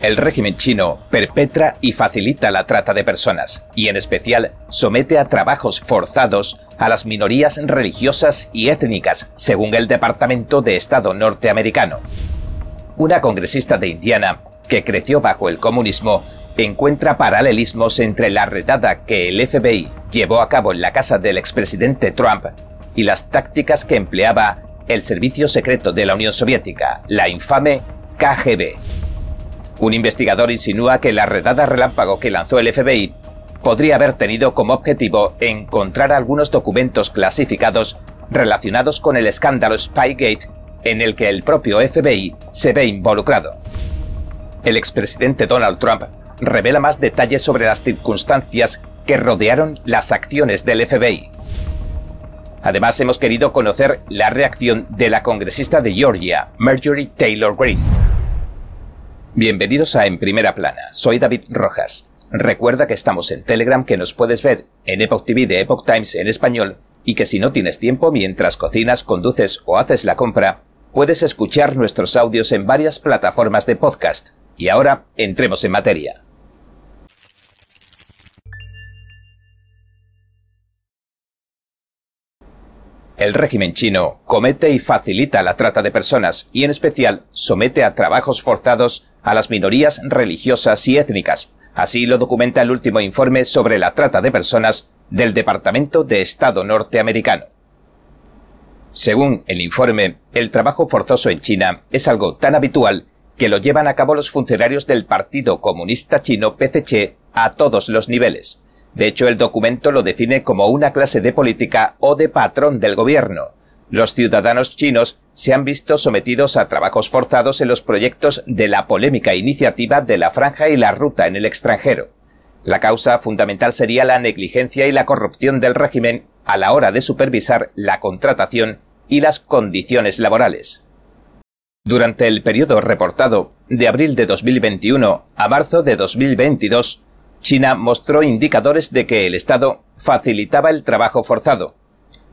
El régimen chino perpetra y facilita la trata de personas, y en especial somete a trabajos forzados a las minorías religiosas y étnicas, según el Departamento de Estado norteamericano. Una congresista de Indiana, que creció bajo el comunismo, encuentra paralelismos entre la redada que el FBI llevó a cabo en la casa del expresidente Trump y las tácticas que empleaba el servicio secreto de la Unión Soviética, la infame KGB. Un investigador insinúa que la redada relámpago que lanzó el FBI podría haber tenido como objetivo encontrar algunos documentos clasificados relacionados con el escándalo Spygate en el que el propio FBI se ve involucrado. El expresidente Donald Trump revela más detalles sobre las circunstancias que rodearon las acciones del FBI. Además, hemos querido conocer la reacción de la congresista de Georgia, Marjorie Taylor Greene. Bienvenidos a En Primera Plana, soy David Rojas. Recuerda que estamos en Telegram, que nos puedes ver en Epoch TV de Epoch Times en español y que si no tienes tiempo mientras cocinas, conduces o haces la compra, puedes escuchar nuestros audios en varias plataformas de podcast. Y ahora entremos en materia. El régimen chino comete y facilita la trata de personas y en especial somete a trabajos forzados a las minorías religiosas y étnicas. Así lo documenta el último informe sobre la trata de personas del Departamento de Estado norteamericano. Según el informe, el trabajo forzoso en China es algo tan habitual que lo llevan a cabo los funcionarios del Partido Comunista Chino PCC a todos los niveles. De hecho, el documento lo define como una clase de política o de patrón del gobierno. Los ciudadanos chinos se han visto sometidos a trabajos forzados en los proyectos de la polémica iniciativa de la franja y la ruta en el extranjero. La causa fundamental sería la negligencia y la corrupción del régimen a la hora de supervisar la contratación y las condiciones laborales. Durante el periodo reportado, de abril de 2021 a marzo de 2022, China mostró indicadores de que el Estado facilitaba el trabajo forzado.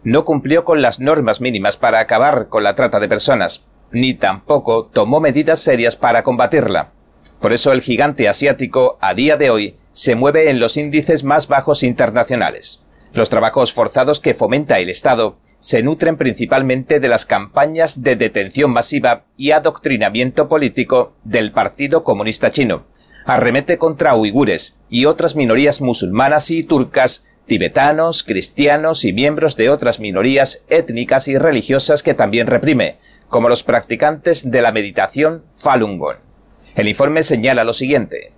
No cumplió con las normas mínimas para acabar con la trata de personas, ni tampoco tomó medidas serias para combatirla. Por eso el gigante asiático, a día de hoy, se mueve en los índices más bajos internacionales. Los trabajos forzados que fomenta el Estado se nutren principalmente de las campañas de detención masiva y adoctrinamiento político del Partido Comunista Chino, arremete contra uigures y otras minorías musulmanas y turcas, tibetanos, cristianos y miembros de otras minorías étnicas y religiosas que también reprime, como los practicantes de la meditación Falun Gong. El informe señala lo siguiente.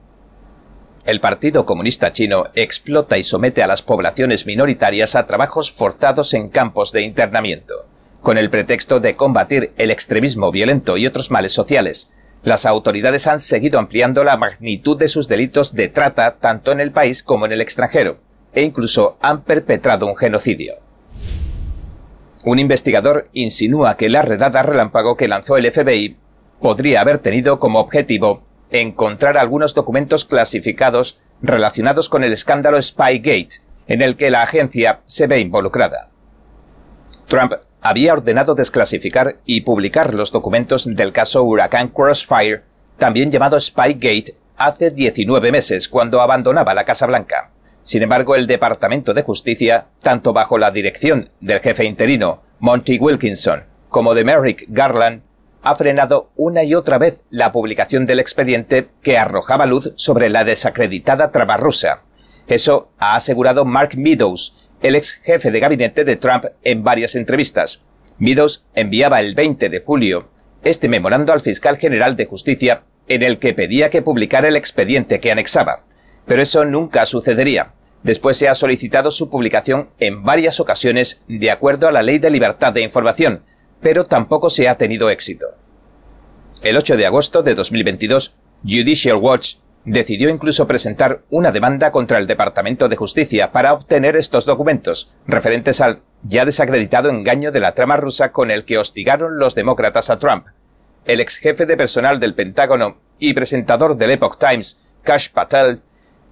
El Partido Comunista Chino explota y somete a las poblaciones minoritarias a trabajos forzados en campos de internamiento, con el pretexto de combatir el extremismo violento y otros males sociales, las autoridades han seguido ampliando la magnitud de sus delitos de trata tanto en el país como en el extranjero, e incluso han perpetrado un genocidio. Un investigador insinúa que la redada relámpago que lanzó el FBI podría haber tenido como objetivo encontrar algunos documentos clasificados relacionados con el escándalo Spygate, en el que la agencia se ve involucrada. Trump había ordenado desclasificar y publicar los documentos del caso Huracán Crossfire, también llamado Spygate, hace 19 meses, cuando abandonaba la Casa Blanca. Sin embargo, el Departamento de Justicia, tanto bajo la dirección del jefe interino, Monty Wilkinson, como de Merrick Garland, ha frenado una y otra vez la publicación del expediente que arrojaba luz sobre la desacreditada trama rusa. Eso ha asegurado Mark Meadows, el ex jefe de gabinete de Trump en varias entrevistas. Meadows enviaba el 20 de julio este memorando al fiscal general de justicia en el que pedía que publicara el expediente que anexaba. Pero eso nunca sucedería. Después se ha solicitado su publicación en varias ocasiones de acuerdo a la Ley de Libertad de Información, pero tampoco se ha tenido éxito. El 8 de agosto de 2022, Judicial Watch decidió incluso presentar una demanda contra el Departamento de Justicia para obtener estos documentos, referentes al ya desacreditado engaño de la trama rusa con el que hostigaron los demócratas a Trump. El ex jefe de personal del Pentágono y presentador del Epoch Times, Kash Patel,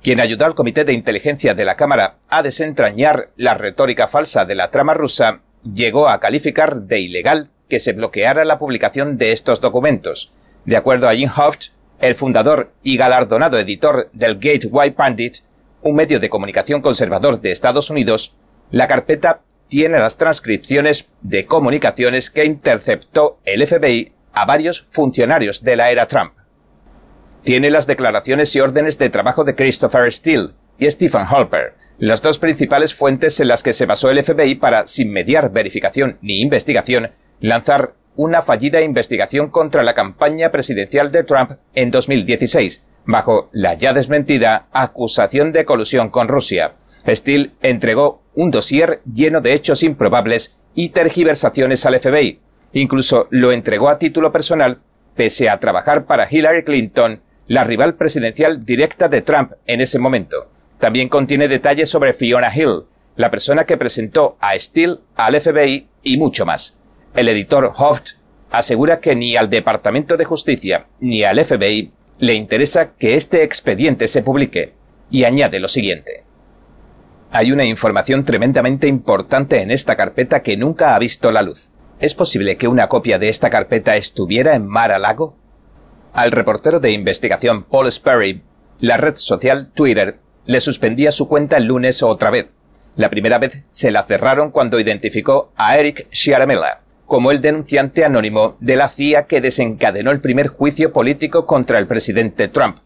quien ayudó al Comité de Inteligencia de la Cámara a desentrañar la retórica falsa de la trama rusa, llegó a calificar de ilegal que se bloqueara la publicación de estos documentos. De acuerdo a Jim Hoft, el fundador y galardonado editor del Gateway Pundit, un medio de comunicación conservador de Estados Unidos, la carpeta tiene las transcripciones de comunicaciones que interceptó el FBI a varios funcionarios de la era Trump. Tiene las declaraciones y órdenes de trabajo de Christopher Steele y Stephen Halper, las dos principales fuentes en las que se basó el FBI para, sin mediar verificación ni investigación, lanzar una fallida investigación contra la campaña presidencial de Trump en 2016, bajo la ya desmentida acusación de colusión con Rusia. Steele entregó un dossier lleno de hechos improbables y tergiversaciones al FBI. Incluso lo entregó a título personal, pese a trabajar para Hillary Clinton, la rival presidencial directa de Trump en ese momento. También contiene detalles sobre Fiona Hill, la persona que presentó a Steele al FBI y mucho más. El editor Hoft asegura que ni al Departamento de Justicia ni al FBI le interesa que este expediente se publique, y añade lo siguiente. Hay una información tremendamente importante en esta carpeta que nunca ha visto la luz. ¿Es posible que una copia de esta carpeta estuviera en Mar-a-Lago? Al reportero de investigación Paul Sperry, la red social Twitter le suspendía su cuenta el lunes otra vez. La primera vez se la cerraron cuando identificó a Eric Sciaramella como el denunciante anónimo de la CIA que desencadenó el primer juicio político contra el presidente Trump.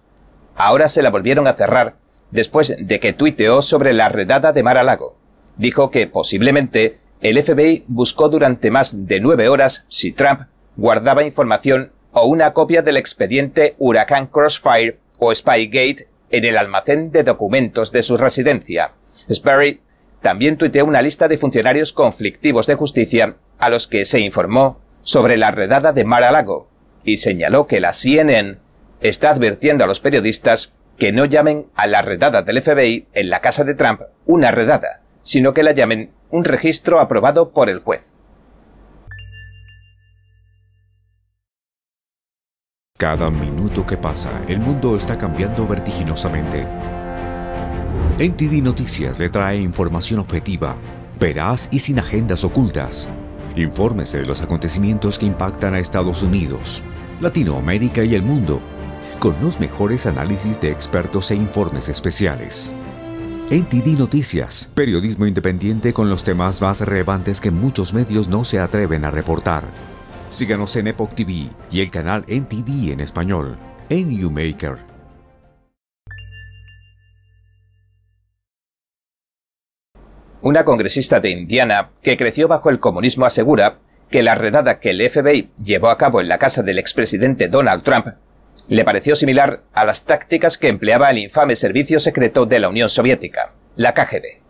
Ahora se la volvieron a cerrar después de que tuiteó sobre la redada de Mar-a-Lago. Dijo que posiblemente el FBI buscó durante más de nueve horas si Trump guardaba información o una copia del expediente Huracán Crossfire o Spygate en el almacén de documentos de su residencia. Sperry también tuiteó una lista de funcionarios conflictivos de justicia a los que se informó sobre la redada de Mar-a-Lago y señaló que la CNN está advirtiendo a los periodistas que no llamen a la redada del FBI en la casa de Trump una redada, sino que la llamen un registro aprobado por el juez. Cada minuto que pasa, el mundo está cambiando vertiginosamente. NTD Noticias le trae información objetiva, veraz y sin agendas ocultas. Infórmese de los acontecimientos que impactan a Estados Unidos, Latinoamérica y el mundo con los mejores análisis de expertos e informes especiales. NTD Noticias, periodismo independiente con los temas más relevantes que muchos medios no se atreven a reportar. Síganos en Epoch TV y el canal NTD en español, en YouMaker. Una congresista de Indiana que creció bajo el comunismo asegura que la redada que el FBI llevó a cabo en la casa del expresidente Donald Trump le pareció similar a las tácticas que empleaba el infame servicio secreto de la Unión Soviética, la KGB.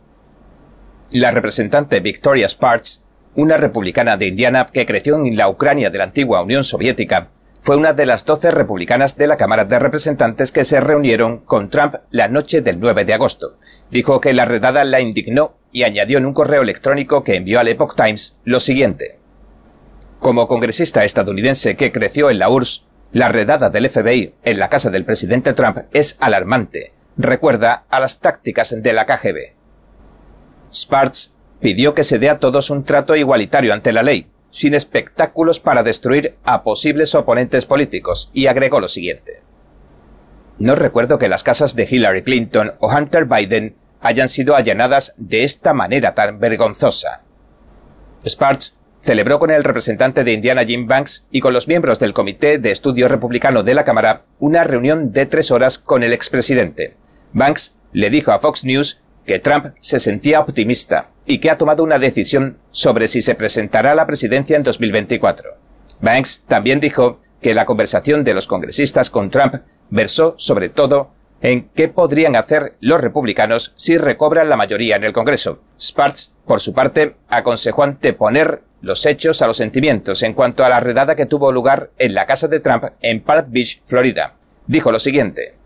La representante Victoria Sparks, una republicana de Indiana que creció en la Ucrania de la antigua Unión Soviética, fue una de las doce republicanas de la Cámara de Representantes que se reunieron con Trump la noche del 9 de agosto. Dijo que la redada la indignó y añadió en un correo electrónico que envió al Epoch Times lo siguiente. Como congresista estadounidense que creció en la URSS, la redada del FBI en la casa del presidente Trump es alarmante. Recuerda a las tácticas de la KGB. Sparks pidió que se dé a todos un trato igualitario ante la ley, sin espectáculos para destruir a posibles oponentes políticos, y agregó lo siguiente. No recuerdo que las casas de Hillary Clinton o Hunter Biden hayan sido allanadas de esta manera tan vergonzosa. Sparks celebró con el representante de Indiana Jim Banks y con los miembros del Comité de Estudio Republicano de la Cámara una reunión de tres horas con el expresidente. Banks le dijo a Fox News que Trump se sentía optimista y que ha tomado una decisión sobre si se presentará a la presidencia en 2024. Banks también dijo que la conversación de los congresistas con Trump versó sobre todo en qué podrían hacer los republicanos si recobran la mayoría en el Congreso. Sparks, por su parte, aconsejó anteponer los hechos a los sentimientos en cuanto a la redada que tuvo lugar en la casa de Trump en Palm Beach, Florida. Dijo lo siguiente.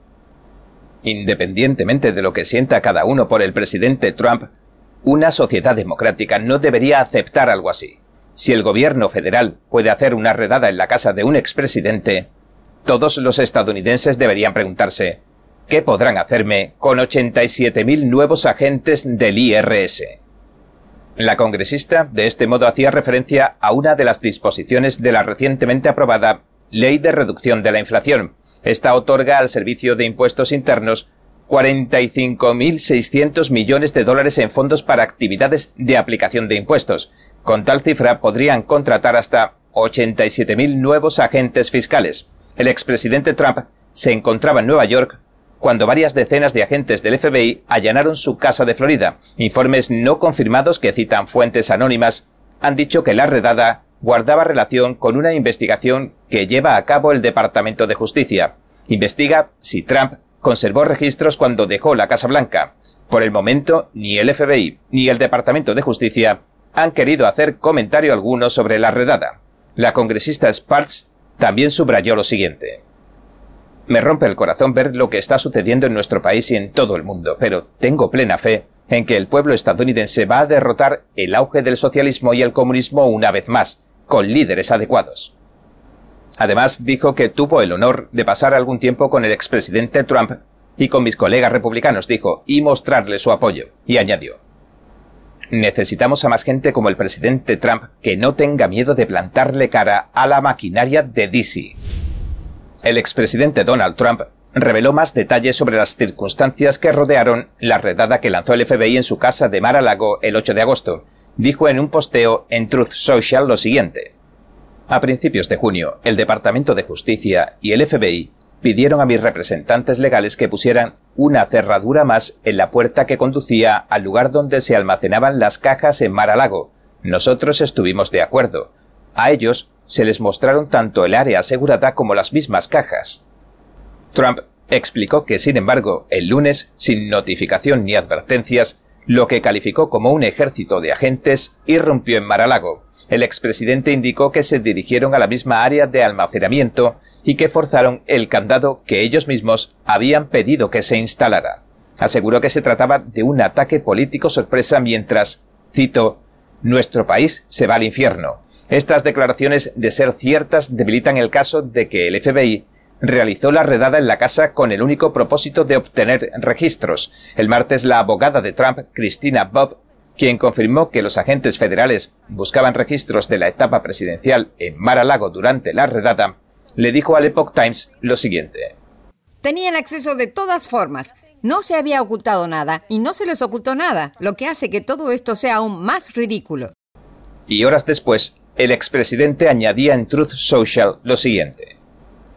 Independientemente de lo que sienta cada uno por el presidente Trump, una sociedad democrática no debería aceptar algo así. Si el gobierno federal puede hacer una redada en la casa de un expresidente, todos los estadounidenses deberían preguntarse, ¿qué podrán hacerme con 87.000 nuevos agentes del IRS? La congresista de este modo hacía referencia a una de las disposiciones de la recientemente aprobada Ley de Reducción de la Inflación, Esta otorga al Servicio de Impuestos Internos 45.600 millones de dólares en fondos para actividades de aplicación de impuestos. Con tal cifra podrían contratar hasta 87.000 nuevos agentes fiscales. El expresidente Trump se encontraba en Nueva York cuando varias decenas de agentes del FBI allanaron su casa de Florida. Informes no confirmados que citan fuentes anónimas han dicho que la redada guardaba relación con una investigación que lleva a cabo el Departamento de Justicia. Investiga si Trump conservó registros cuando dejó la Casa Blanca. Por el momento, ni el FBI ni el Departamento de Justicia han querido hacer comentario alguno sobre la redada. La congresista Sparks también subrayó lo siguiente. Me rompe el corazón ver lo que está sucediendo en nuestro país y en todo el mundo, pero tengo plena fe en que el pueblo estadounidense va a derrotar el auge del socialismo y el comunismo una vez más, con líderes adecuados. Además, dijo que tuvo el honor de pasar algún tiempo con el expresidente Trump y con mis colegas republicanos, dijo, y mostrarle su apoyo. Y añadió, Necesitamos a más gente como el presidente Trump que no tenga miedo de plantarle cara a la maquinaria de DC. El expresidente Donald Trump reveló más detalles sobre las circunstancias que rodearon la redada que lanzó el FBI en su casa de Mar-a-Lago el 8 de agosto. Dijo en un posteo en Truth Social lo siguiente. A principios de junio, el Departamento de Justicia y el FBI pidieron a mis representantes legales que pusieran una cerradura más en la puerta que conducía al lugar donde se almacenaban las cajas en Mar-a-Lago. Nosotros estuvimos de acuerdo. A ellos se les mostraron tanto el área asegurada como las mismas cajas. Trump explicó que, sin embargo, el lunes, sin notificación ni advertencias, lo que calificó como un ejército de agentes irrumpió en Mar-a-Lago. El expresidente indicó que se dirigieron a la misma área de almacenamiento y que forzaron el candado que ellos mismos habían pedido que se instalara. Aseguró que se trataba de un ataque político sorpresa mientras, cito, nuestro país se va al infierno. Estas declaraciones, de ser ciertas, debilitan el caso de que el FBI realizó la redada en la casa con el único propósito de obtener registros. El martes la abogada de Trump, Christina Bob, quien confirmó que los agentes federales buscaban registros de la etapa presidencial en Mar-a-Lago durante la redada, le dijo al Epoch Times lo siguiente. Tenían acceso de todas formas. No se había ocultado nada y no se les ocultó nada, lo que hace que todo esto sea aún más ridículo. Y horas después, el expresidente añadía en Truth Social lo siguiente.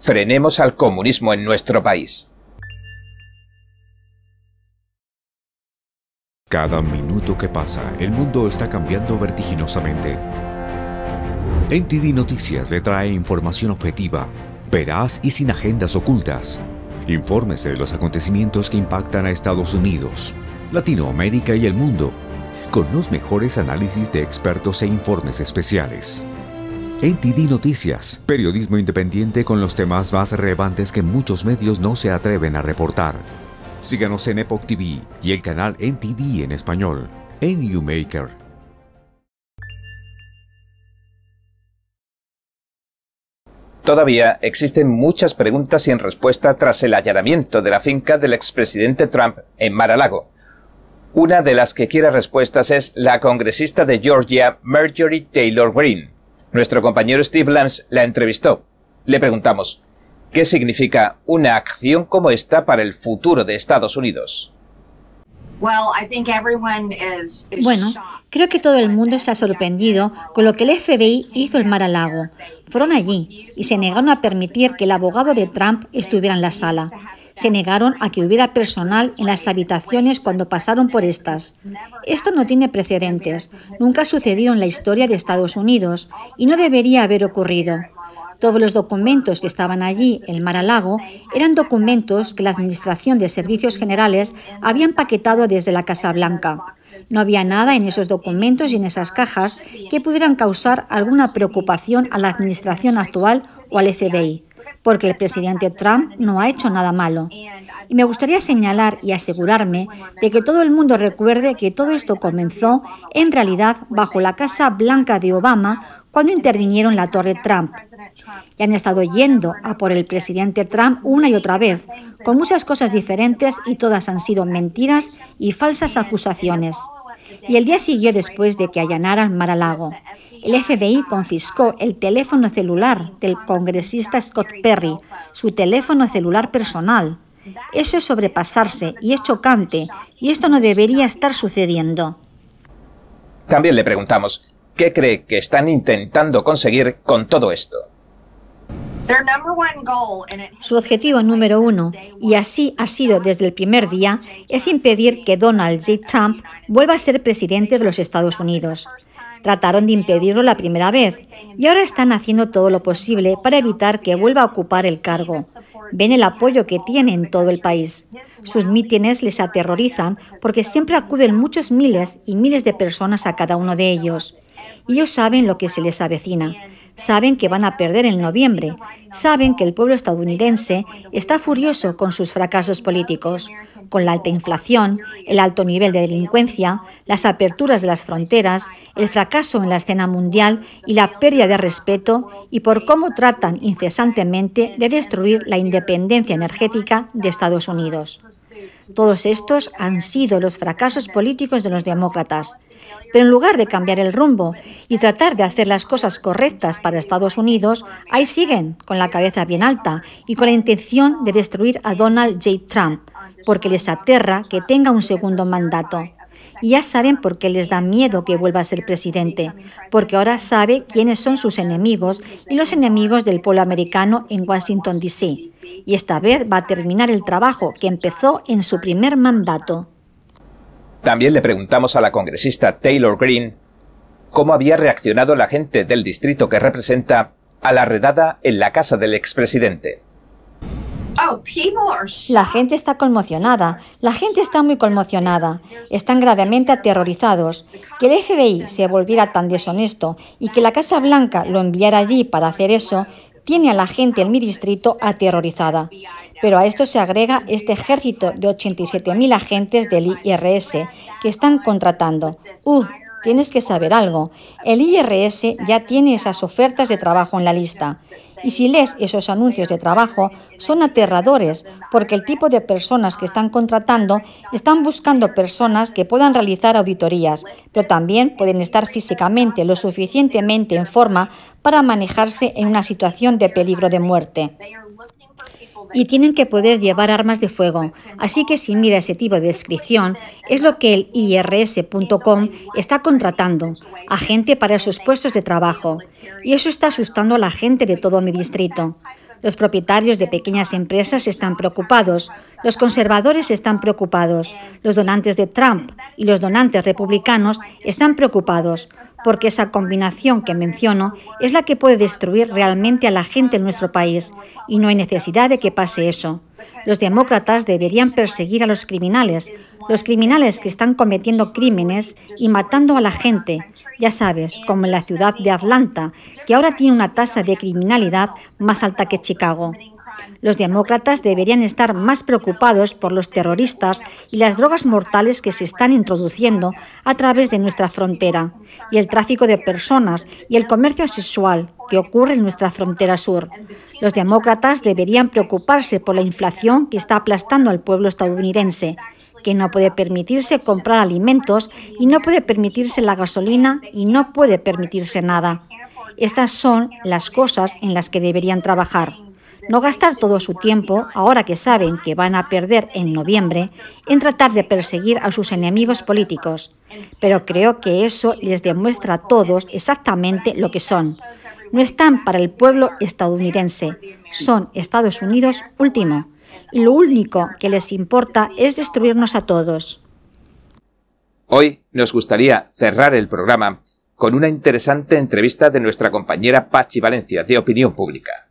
Frenemos al comunismo en nuestro país. Cada minuto que pasa, el mundo está cambiando vertiginosamente. NTD Noticias le trae información objetiva, veraz y sin agendas ocultas. Infórmese de los acontecimientos que impactan a Estados Unidos, Latinoamérica y el mundo, con los mejores análisis de expertos e informes especiales. NTD Noticias, periodismo independiente con los temas más relevantes que muchos medios no se atreven a reportar. Síganos en Epoch TV y el canal NTD en español, en YouMaker. Todavía existen muchas preguntas sin respuesta tras el allanamiento de la finca del expresidente Trump en Mar-a-Lago. Una de las que quiere respuestas es la congresista de Georgia, Marjorie Taylor Greene nuestro compañero Steve Lance la entrevistó. Le preguntamos, ¿qué significa una acción como esta para el futuro de Estados Unidos? Bueno, creo que todo el mundo se ha sorprendido con lo que el FBI hizo el Mar-a-Lago. Fueron allí y se negaron a permitir que el abogado de Trump estuviera en la sala se negaron a que hubiera personal en las habitaciones cuando pasaron por estas. Esto no tiene precedentes, nunca ha sucedido en la historia de Estados Unidos y no debería haber ocurrido. Todos los documentos que estaban allí, el Mar-a-Lago, eran documentos que la Administración de Servicios Generales había empaquetado desde la Casa Blanca. No había nada en esos documentos y en esas cajas que pudieran causar alguna preocupación a la Administración actual o al FBI porque el presidente Trump no ha hecho nada malo. Y me gustaría señalar y asegurarme de que todo el mundo recuerde que todo esto comenzó en realidad bajo la Casa Blanca de Obama cuando intervinieron la Torre Trump. Y han estado yendo a por el presidente Trump una y otra vez, con muchas cosas diferentes y todas han sido mentiras y falsas acusaciones. Y el día siguió después de que allanaran Mar-a-Lago. El FBI confiscó el teléfono celular del congresista Scott Perry, su teléfono celular personal. Eso es sobrepasarse y es chocante, y esto no debería estar sucediendo. También le preguntamos, ¿qué cree que están intentando conseguir con todo esto? Su objetivo número uno, y así ha sido desde el primer día, es impedir que Donald J. Trump vuelva a ser presidente de los Estados Unidos. Trataron de impedirlo la primera vez y ahora están haciendo todo lo posible para evitar que vuelva a ocupar el cargo. Ven el apoyo que tiene en todo el país. Sus mítines les aterrorizan porque siempre acuden muchos miles y miles de personas a cada uno de ellos. Ellos saben lo que se les avecina. Saben que van a perder en noviembre, saben que el pueblo estadounidense está furioso con sus fracasos políticos, con la alta inflación, el alto nivel de delincuencia, las aperturas de las fronteras, el fracaso en la escena mundial y la pérdida de respeto y por cómo tratan incesantemente de destruir la independencia energética de Estados Unidos. Todos estos han sido los fracasos políticos de los demócratas. Pero en lugar de cambiar el rumbo y tratar de hacer las cosas correctas para Estados Unidos, ahí siguen con la cabeza bien alta y con la intención de destruir a Donald J. Trump, porque les aterra que tenga un segundo mandato. Y ya saben por qué les da miedo que vuelva a ser presidente, porque ahora sabe quiénes son sus enemigos y los enemigos del pueblo americano en Washington, D.C. Y esta vez va a terminar el trabajo que empezó en su primer mandato. También le preguntamos a la congresista Taylor Greene cómo había reaccionado la gente del distrito que representa a la redada en la casa del expresidente. La gente está conmocionada, la gente está muy conmocionada, están gravemente aterrorizados. Que el FBI se volviera tan deshonesto y que la Casa Blanca lo enviara allí para hacer eso, tiene a la gente en mi distrito aterrorizada. Pero a esto se agrega este ejército de 87.000 agentes del IRS que están contratando. Uh, tienes que saber algo. El IRS ya tiene esas ofertas de trabajo en la lista. Y si lees esos anuncios de trabajo, son aterradores, porque el tipo de personas que están contratando están buscando personas que puedan realizar auditorías, pero también pueden estar físicamente lo suficientemente en forma para manejarse en una situación de peligro de muerte y tienen que poder llevar armas de fuego. Así que si mira ese tipo de descripción, es lo que el IRS.com está contratando, a gente para esos puestos de trabajo. Y eso está asustando a la gente de todo mi distrito. Los propietarios de pequeñas empresas están preocupados, los conservadores están preocupados, los donantes de Trump y los donantes republicanos están preocupados, porque esa combinación que menciono es la que puede destruir realmente a la gente en nuestro país, y no hay necesidad de que pase eso. Los demócratas deberían perseguir a los criminales, los criminales que están cometiendo crímenes y matando a la gente, ya sabes, como en la ciudad de Atlanta, que ahora tiene una tasa de criminalidad más alta que Chicago. Los demócratas deberían estar más preocupados por los terroristas y las drogas mortales que se están introduciendo a través de nuestra frontera, y el tráfico de personas y el comercio sexual que ocurre en nuestra frontera sur. Los demócratas deberían preocuparse por la inflación que está aplastando al pueblo estadounidense que no puede permitirse comprar alimentos y no puede permitirse la gasolina y no puede permitirse nada. Estas son las cosas en las que deberían trabajar. No gastar todo su tiempo, ahora que saben que van a perder en noviembre, en tratar de perseguir a sus enemigos políticos. Pero creo que eso les demuestra a todos exactamente lo que son. No están para el pueblo estadounidense, son Estados Unidos último y lo único que les importa es destruirnos a todos. Hoy nos gustaría cerrar el programa con una interesante entrevista de nuestra compañera Pachi Valencia de Opinión Pública.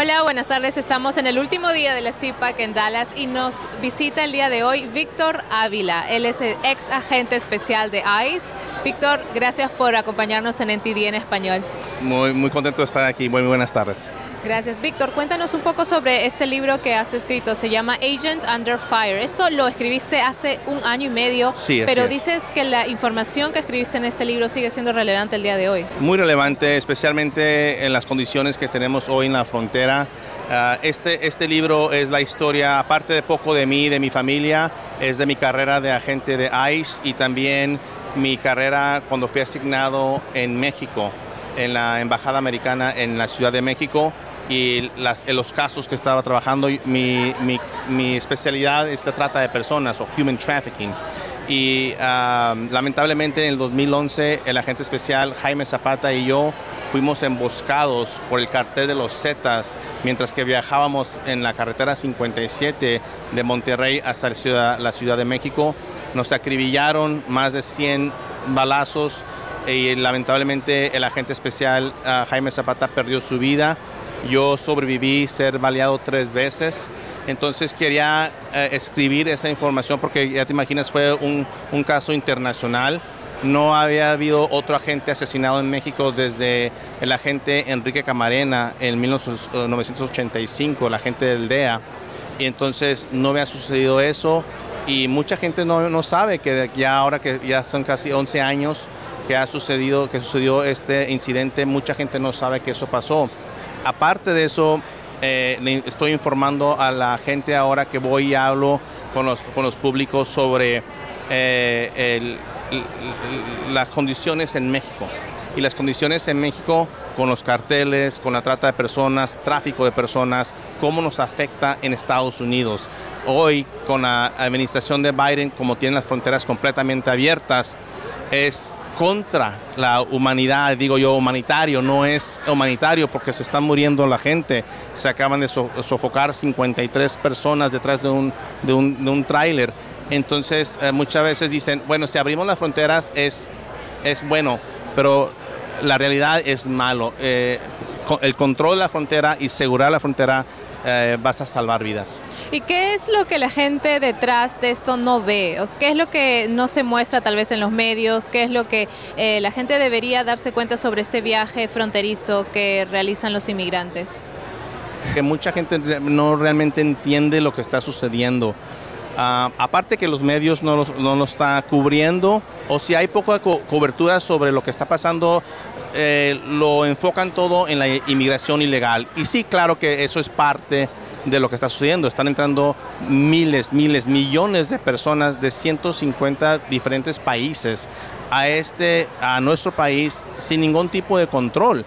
Hola, buenas tardes. Estamos en el último día de la CIPAC en Dallas y nos visita el día de hoy Víctor Ávila. Él es el ex agente especial de ICE Víctor, gracias por acompañarnos en NTD en español. Muy, muy contento de estar aquí. Muy, muy buenas tardes. Gracias, Víctor. Cuéntanos un poco sobre este libro que has escrito. Se llama Agent Under Fire. Esto lo escribiste hace un año y medio, sí, pero dices que la información que escribiste en este libro sigue siendo relevante el día de hoy. Muy relevante, especialmente en las condiciones que tenemos hoy en la frontera. Ah, este, este libro es la historia, aparte de poco de mí, de mi familia, es de mi carrera de agente de ICE y también mi carrera cuando fui asignado en México, en la Embajada Americana en la Ciudad de México y las, en los casos que estaba trabajando, mi, mi, mi, especialidad es la trata de personas o human trafficking. Y lamentablemente en el 2011 el agente especial Jaime Zapata y yo fuimos emboscados por el cartel de los Zetas mientras que viajábamos en la carretera 57 de Monterrey hasta ciudad, la ciudad de México. Nos acribillaron más de 100 balazos y lamentablemente el agente especial uh, Jaime Zapata perdió su vida yo sobreviví ser baleado tres veces, entonces quería eh, escribir esa información porque ya te imaginas fue un, un, caso internacional. No había habido otro agente asesinado en México desde el agente Enrique Camarena en 1985, el agente del DEA. Y entonces no había sucedido eso y mucha gente no, no sabe que ya ahora que ya son casi 11 años que ha sucedido, que sucedió este incidente, mucha gente no sabe que eso pasó. Aparte de eso, eh, estoy informando a la gente ahora que voy y hablo con los, con los públicos sobre eh, las condiciones en México. Y las condiciones en México con los carteles, con la trata de personas, tráfico de personas, cómo nos afecta en Estados Unidos. Hoy, con la administración de Biden, como tienen las fronteras completamente abiertas, es contra la humanidad, digo yo, humanitario, no es humanitario porque se está muriendo la gente. Se acaban de sofocar 53 personas detrás de un, de un, de un tráiler. Entonces, eh, muchas veces dicen, bueno, si abrimos las fronteras es, es bueno, pero la realidad es malo. Eh, el control de la frontera y asegurar la frontera eh, vas a salvar vidas. ¿Y qué es lo que la gente detrás de esto no ve? ¿Qué es lo que no se muestra tal vez en los medios? ¿Qué es lo que eh, la gente debería darse cuenta sobre este viaje fronterizo que realizan los inmigrantes? Que mucha gente no realmente entiende lo que está sucediendo. Uh, aparte que los medios no, no lo están cubriendo, o si hay poca co cobertura sobre lo que está pasando eh, lo enfocan todo en la inmigración ilegal. Y sí, claro que eso es parte de lo que está sucediendo. Están entrando miles, miles, millones de personas de 150 diferentes países a este a nuestro país sin ningún tipo de control.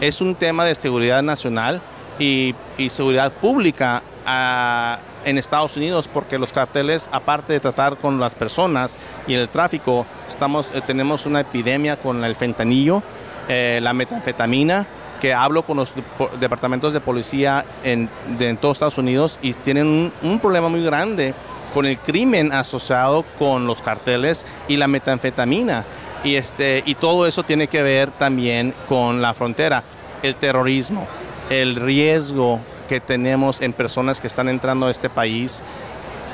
Es un tema de seguridad nacional y, seguridad pública a, en Estados Unidos porque los carteles, aparte de tratar con las personas y el tráfico, estamos, eh, tenemos una epidemia con el fentanillo eh, la metanfetamina, que hablo con los departamentos de policía en, de, todos Estados Unidos y tienen un, problema muy grande con el crimen asociado con los carteles y la metanfetamina. Y, este, y todo eso tiene que ver también con la frontera, el terrorismo, el riesgo que tenemos en personas que están entrando a este país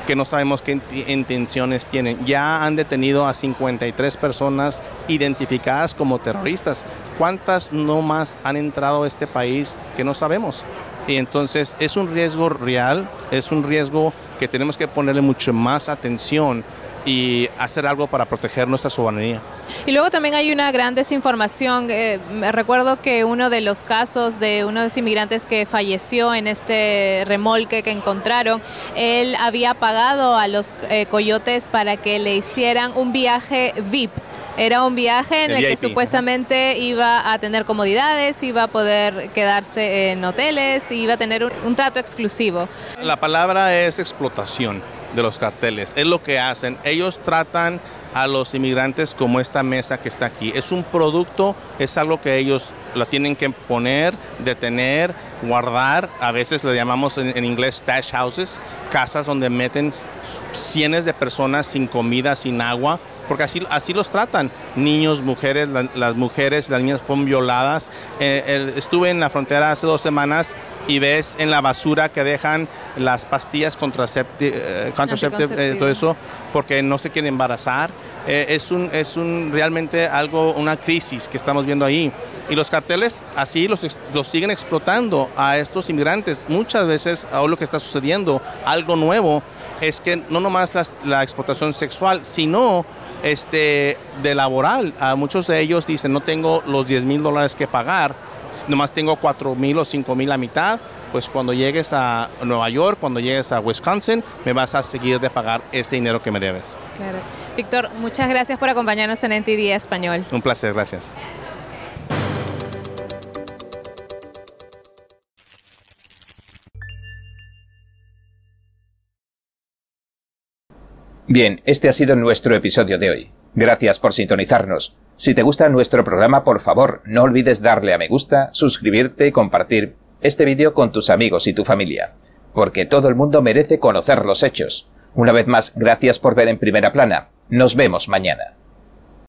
que no sabemos qué intenciones tienen. Ya han detenido a 53 personas identificadas como terroristas. ¿Cuántas no más han entrado a este país que no sabemos? Y entonces es un riesgo real, es un riesgo que tenemos que ponerle mucho más atención y hacer algo para proteger nuestra soberanía. Y luego también hay una gran desinformación. Eh, recuerdo que uno de los casos de uno de los inmigrantes que falleció en este remolque que encontraron, él había pagado a los eh, coyotes para que le hicieran un viaje VIP. Era un viaje en el, que supuestamente iba a tener comodidades, iba a poder quedarse en hoteles, iba a tener un trato exclusivo. La palabra es explotación de los carteles. Es lo que hacen. Ellos tratan a los inmigrantes como esta mesa que está aquí. Es un producto, es algo que ellos lo tienen que poner, detener, guardar. A veces le llamamos en, inglés stash houses, casas donde meten cientos de personas sin comida, sin agua. porque así, así los tratan. Niños, mujeres, las mujeres, las niñas fueron violadas. Eh, estuve en la frontera hace dos semanas y ves en la basura que dejan las pastillas contraceptivas, eh, todo eso, porque no se quieren embarazar. Eh, es, un, es un realmente algo, una crisis que estamos viendo ahí. Y los carteles así los, los siguen explotando a estos inmigrantes. Muchas veces ahora lo que está sucediendo, algo nuevo, es que no nomás la explotación sexual, sino este, de laboral. A muchos de ellos dicen, no tengo los 10 mil dólares que pagar, nomás tengo 4 mil o 5 mil a mitad, pues cuando llegues a Nueva York, cuando llegues a Wisconsin, me vas a seguir de pagar ese dinero que me debes. Claro. Víctor, muchas gracias por acompañarnos en NTD Español. Un placer, gracias. Bien, este ha sido nuestro episodio de hoy. Gracias por sintonizarnos. Si te gusta nuestro programa, por favor, no olvides darle a me gusta, suscribirte y compartir este vídeo con tus amigos y tu familia, porque todo el mundo merece conocer los hechos. Una vez más, gracias por ver en primera plana. Nos vemos mañana.